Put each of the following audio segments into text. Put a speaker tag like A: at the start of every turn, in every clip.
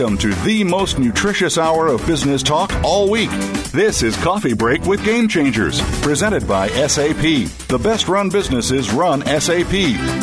A: Welcome to the most nutritious hour of business talk all week. This is Coffee Break with Game Changers, presented by SAP. The best run businesses run SAP.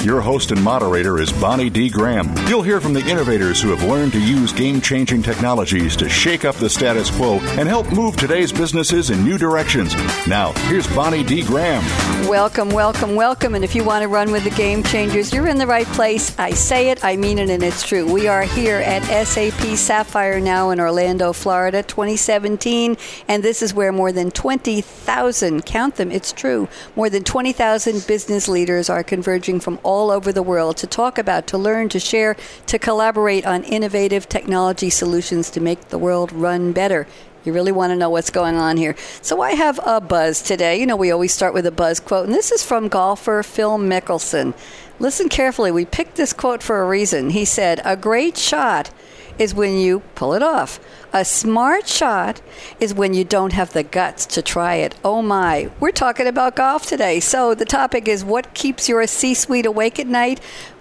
A: Your host and moderator is Bonnie D. Graham. You'll hear from the innovators who have learned to use game changing technologies to shake up the status quo and help move today's businesses in new directions. Now, here's Bonnie D. Graham.
B: Welcome, welcome, welcome. And if you want to run with the Game Changers, you're in the right place. I say it, I mean it, and it's true. We are here at SAP Sapphire now in Orlando, Florida, 2017. And this is where more than 20,000, count them, it's true, more than 20,000 business leaders are converging from all over the world to talk about, to learn, to share, to collaborate on innovative technology solutions to make the world run better. You really want to know what's going on here. So I have a buzz today. You know, we always start with a buzz quote, and this is from golfer Phil Mickelson. Listen carefully. We picked this quote for a reason. He said, A great shot is when you pull it off. A smart shot is when you don't have the guts to try it. Oh my, we're talking about golf today. So the topic is what keeps your C suite awake at night?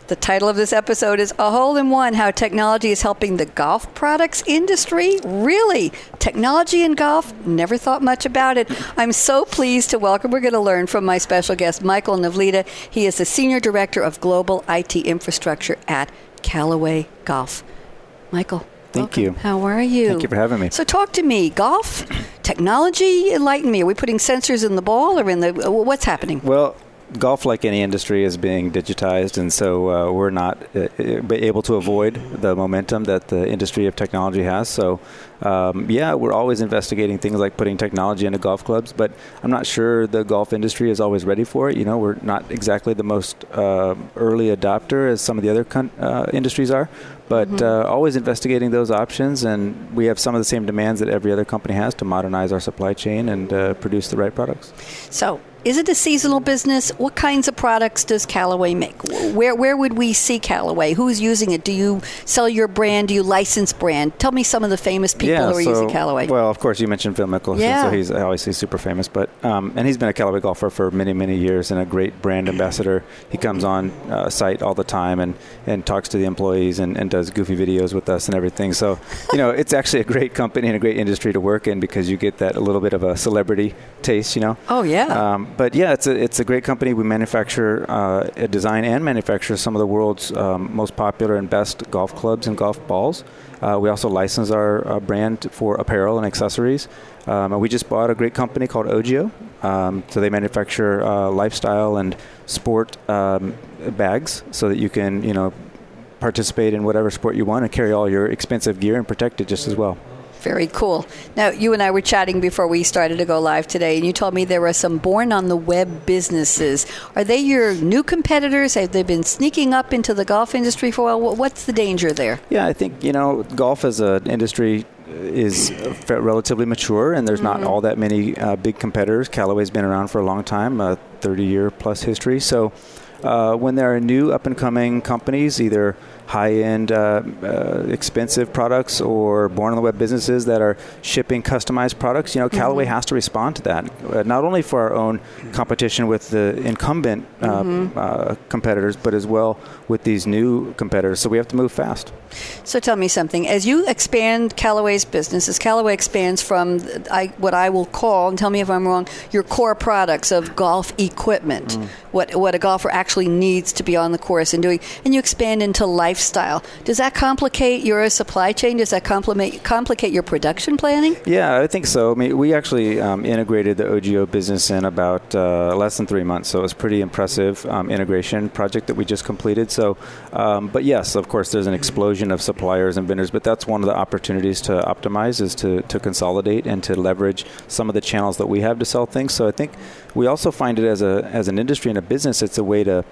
B: The title of this episode is A Hole in One How Technology is Helping the Golf Products Industry. Really? Technology in golf? Never thought much about it. I'm so pleased to welcome, we're going to learn from my special guest, Michael Navlida. He is the Senior Director of Global IT Infrastructure at Callaway Golf. Michael.
C: Thank
B: welcome.
C: you.
B: How are you?
C: Thank you for having me.
B: So, talk to me. Golf, technology, enlighten me. Are we putting sensors in the ball or in the. What's happening?
C: Well, golf, like any industry, is being digitized, and so uh, we're not uh, able to avoid the momentum that the industry of technology has. So, um, yeah, we're always investigating things like putting technology into golf clubs, but I'm not sure the golf industry is always ready for it. You know, we're not exactly the most uh, early adopter as some of the other con- uh, industries are, but mm-hmm. uh, always investigating those options. And we have some of the same demands that every other company has to modernize our supply chain and uh, produce the right products.
B: So, is it a seasonal business? What kinds of products does Callaway make? Where where would we see Callaway? Who's using it? Do you sell your brand? Do you license brand? Tell me some of the famous people
C: yeah,
B: who are
C: so,
B: using Callaway.
C: Well, of course, you mentioned Phil Mickelson,
B: yeah.
C: so he's obviously super famous. But um, and he's been a Callaway golfer for many many years and a great brand ambassador. He comes on uh, site all the time and, and talks to the employees and, and does goofy videos with us and everything. So you know, it's actually a great company and a great industry to work in because you get that a little bit of a celebrity taste. You know.
B: Oh yeah.
C: Um, but yeah, it's a it's it's a great company. We manufacture, uh, design and manufacture some of the world's um, most popular and best golf clubs and golf balls. Uh, we also license our uh, brand for apparel and accessories. Um, and we just bought a great company called Ogio. Um, so they manufacture uh, lifestyle and sport um, bags so that you can, you know, participate in whatever sport you want and carry all your expensive gear and protect it just as well.
B: Very cool. Now, you and I were chatting before we started to go live today, and you told me there were some born on the web businesses. Are they your new competitors? Have they been sneaking up into the golf industry for a while? What's the danger there?
C: Yeah, I think, you know, golf as an industry is relatively mature, and there's mm-hmm. not all that many uh, big competitors. Callaway's been around for a long time, a 30 year plus history. So uh, when there are new up and coming companies, either high-end, uh, uh, expensive products or born-on-the-web businesses that are shipping customized products, you know, mm-hmm. Callaway has to respond to that. Uh, not only for our own competition with the incumbent uh, mm-hmm. Uh, competitors, but as well with these new competitors. So we have to move fast.
B: So tell me something. As you expand Callaway's business, as Callaway expands from I, what I will call, and tell me if I'm wrong, your core products of golf equipment, mm. what what a golfer actually needs to be on the course and doing, and you expand into lifestyle. Does that complicate your supply chain? Does that complicate complicate your production planning?
C: Yeah, I think so. I mean, we actually um, integrated the Ogio business in about uh, less than three months, so it was pretty impressive um, integration project that we just completed. So, um, but yes, of course, there's an explosion of suppliers and vendors, but that's one of the opportunities to optimize is to, to consolidate and to leverage some of the channels that we have to sell things. So I think we also find it as a as an industry and a business, it's a way to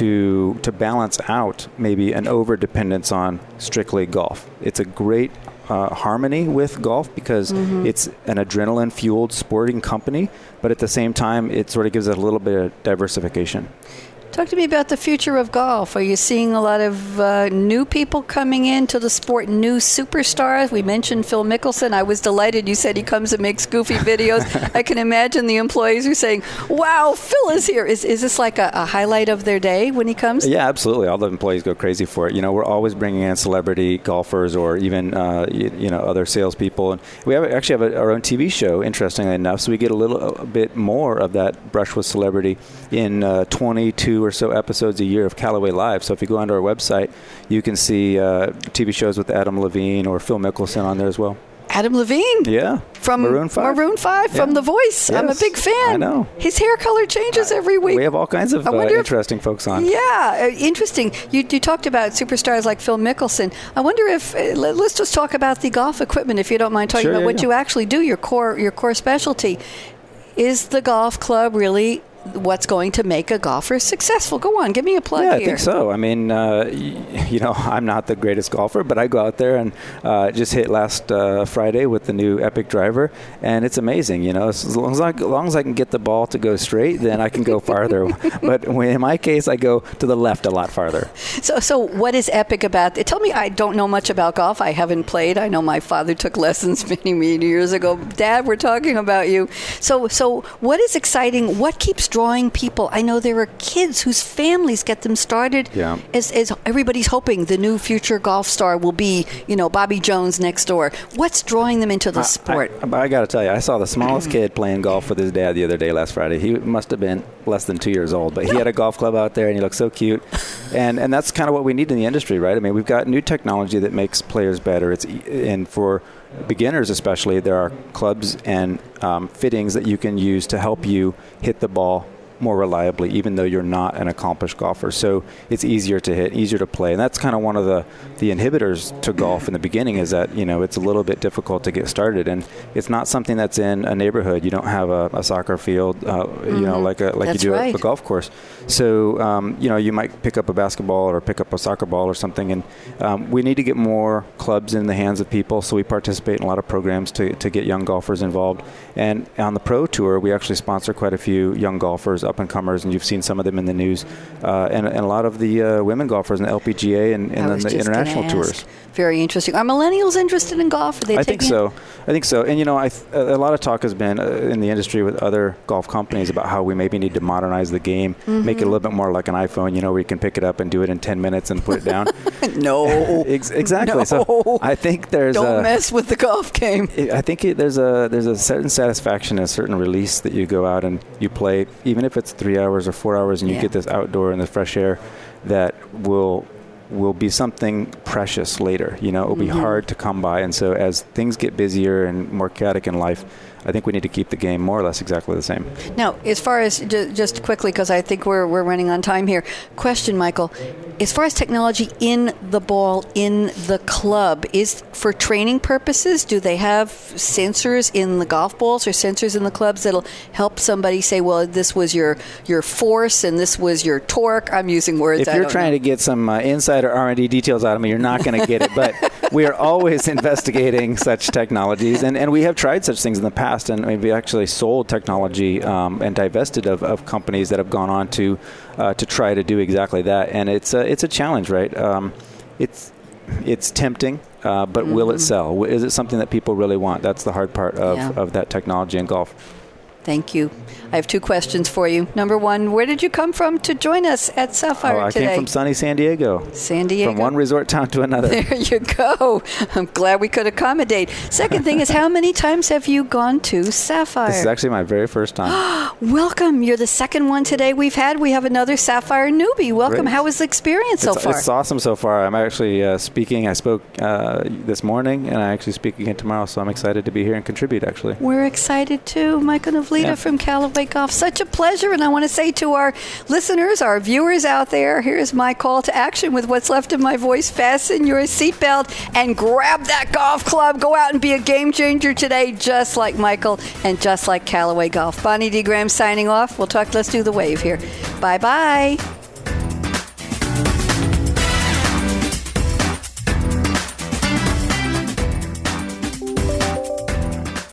C: to to balance out maybe an over dependence on strictly golf. It's a great uh, harmony with golf because mm-hmm. it's an adrenaline fueled sporting company, but at the same time, it sort of gives it a little bit of diversification.
B: Talk to me about the future of golf. Are you seeing a lot of uh, new people coming into the sport, new superstars? We mentioned Phil Mickelson. I was delighted you said he comes and makes goofy videos. I can imagine the employees are saying, wow, Phil is here. Is, is this like a, a, highlight of their day when he comes?
C: Yeah, absolutely. All the employees go crazy for it. You know, we're always bringing in celebrity golfers or even, uh, you, you, know, other salespeople. And we have, actually have a, our own TV show, interestingly enough, so we get a little a bit more of that brush with celebrity in uh, 22 or so episodes a year of Callaway Live. So if you go onto our website, you can see uh, TV shows with Adam Levine or Phil Mickelson on there as well.
B: Adam Levine.
C: Yeah.
B: From
C: Maroon 5.
B: Maroon 5
C: yeah.
B: from The Voice.
C: Yes.
B: I'm a big fan.
C: I know.
B: His hair color changes every week.
C: We have all kinds of uh, interesting
B: if,
C: folks on.
B: Yeah, uh, interesting. You, you, talked about superstars like Phil Mickelson. I wonder if uh, let's just talk about the golf equipment if you don't mind talking
C: sure,
B: about
C: yeah,
B: what
C: yeah.
B: you actually do, your core your core specialty. Is the golf club really what's going to make a golfer successful. Go on, give me a plug
C: yeah,
B: here.
C: I think so. I mean, uh, you know, I'm not the greatest golfer, but I go out there and uh, just hit last uh, Friday with the new Epic driver, and it's amazing. You know, as long as, I, as long as I can get the ball to go straight, then I can go farther. but in my case, I go to the left a lot farther.
B: So, so what is Epic about? Tell me, I don't know much about golf. I haven't played. I know my father took lessons many, many years ago. Dad, we're talking about you. So, so what is exciting? What keeps drawing people? I know there are kids whose families get them started.
C: Yeah.
B: As, as everybody's hoping the new future golf star will be, you know, Bobby Jones next door. What's drawing them into the sport?
C: I, I, I got to tell you, I saw the smallest kid playing golf with his dad the other day last Friday. He must have been less than two years old, but he had a golf club out there and he looked so cute. And and that's kind of what we need in the industry, right? I mean, we've got new technology that makes players better. It's and for beginners especially, there are clubs and um, fittings that you can use to help you hit the ball more reliably, even though you're not an accomplished golfer. So it's easier to hit, easier to play, and that's kind of one of the the inhibitors to golf in the beginning is that you know it's a little bit difficult to get started, and it's not something that's in a neighborhood. You don't have a, a soccer field, uh, mm-hmm. you know, like a like
B: that's
C: you do
B: right.
C: a, a golf course. So um, you know, you might pick up a basketball or pick up a soccer ball or something, and um, we need to get more clubs in the hands of people. So we participate in a lot of programs to to get young golfers involved, and on the pro tour, we actually sponsor quite a few young golfers up and comers, and you've seen some of them in the news, uh, and, and, a lot of the uh, women golfers in the LPGA and, and the international tours.
B: Very interesting. Are millennials interested in golf? Are they
C: I think so. I think so. And you know, I th- a lot of talk has been uh, in the industry with other golf companies about how we maybe need to modernize the game, mm-hmm. make it a little bit more like an iPhone. You know, where you can pick it up and do it in 10 minutes and put it down.
B: no,
C: Ex- exactly.
B: No.
C: So I think there's
B: don't
C: a,
B: mess with the golf game.
C: I think it, there's a there's a certain satisfaction, a certain release that you go out and you play, even if it's three hours or four hours, and you
B: Yeah.
C: get this outdoor and the fresh air, that will will be something precious later. You know, it will be
B: Mm-hmm.
C: hard to come by, and so as things get busier and more chaotic in life, I think we need to keep the game more or less exactly the same.
B: Now, as far as ju- just quickly, because I think we're, we're running on time here. Question, Michael. As far as technology in the ball in the club is for training purposes. Do they have sensors in the golf balls or sensors in the clubs that'll help somebody say, "Well, this was your your force and this was your torque"? I'm using words.
C: If
B: I
C: you're trying
B: know.
C: to get some uh, insider R&D details out of me, you're not going to get it. But we are always investigating such technologies, and, and we have tried such things in the past, and we've actually sold technology um, and divested of, of companies that have gone on to uh, to try to do exactly that. And it's a, it's a challenge, right? Um, it's it's tempting, uh, but will it sell? Is it something that people really want? That's the hard part of,
B: Yeah.
C: of that technology in golf.
B: Thank you. I have two questions for you. Number one, where did you come from to join us at Sapphire
C: oh, I
B: today?
C: came from sunny San Diego.
B: San Diego.
C: From one resort town to another.
B: There you go. I'm glad we could accommodate. Second thing is, how many times have you gone to Sapphire?
C: This is actually my very first time.
B: Welcome. You're the second one today we've had. We have another Sapphire newbie. Welcome.
C: Great.
B: How was the experience so
C: it's,
B: far?
C: it's awesome so far. I'm actually uh, speaking. I spoke uh, this morning, and I actually speak again tomorrow. So I'm excited to be here and contribute. Actually,
B: We're excited too. Michael
C: Yeah.
B: from Callaway Golf. Such a pleasure. And I want to say to our listeners, our viewers out there, here's my call to action with what's left of my voice. Fasten your seatbelt and grab that golf club. Go out and be a game changer today, just like Michael and just like Callaway Golf. Bonnie D. Graham signing off. We'll talk. Let's do the wave here. Bye bye.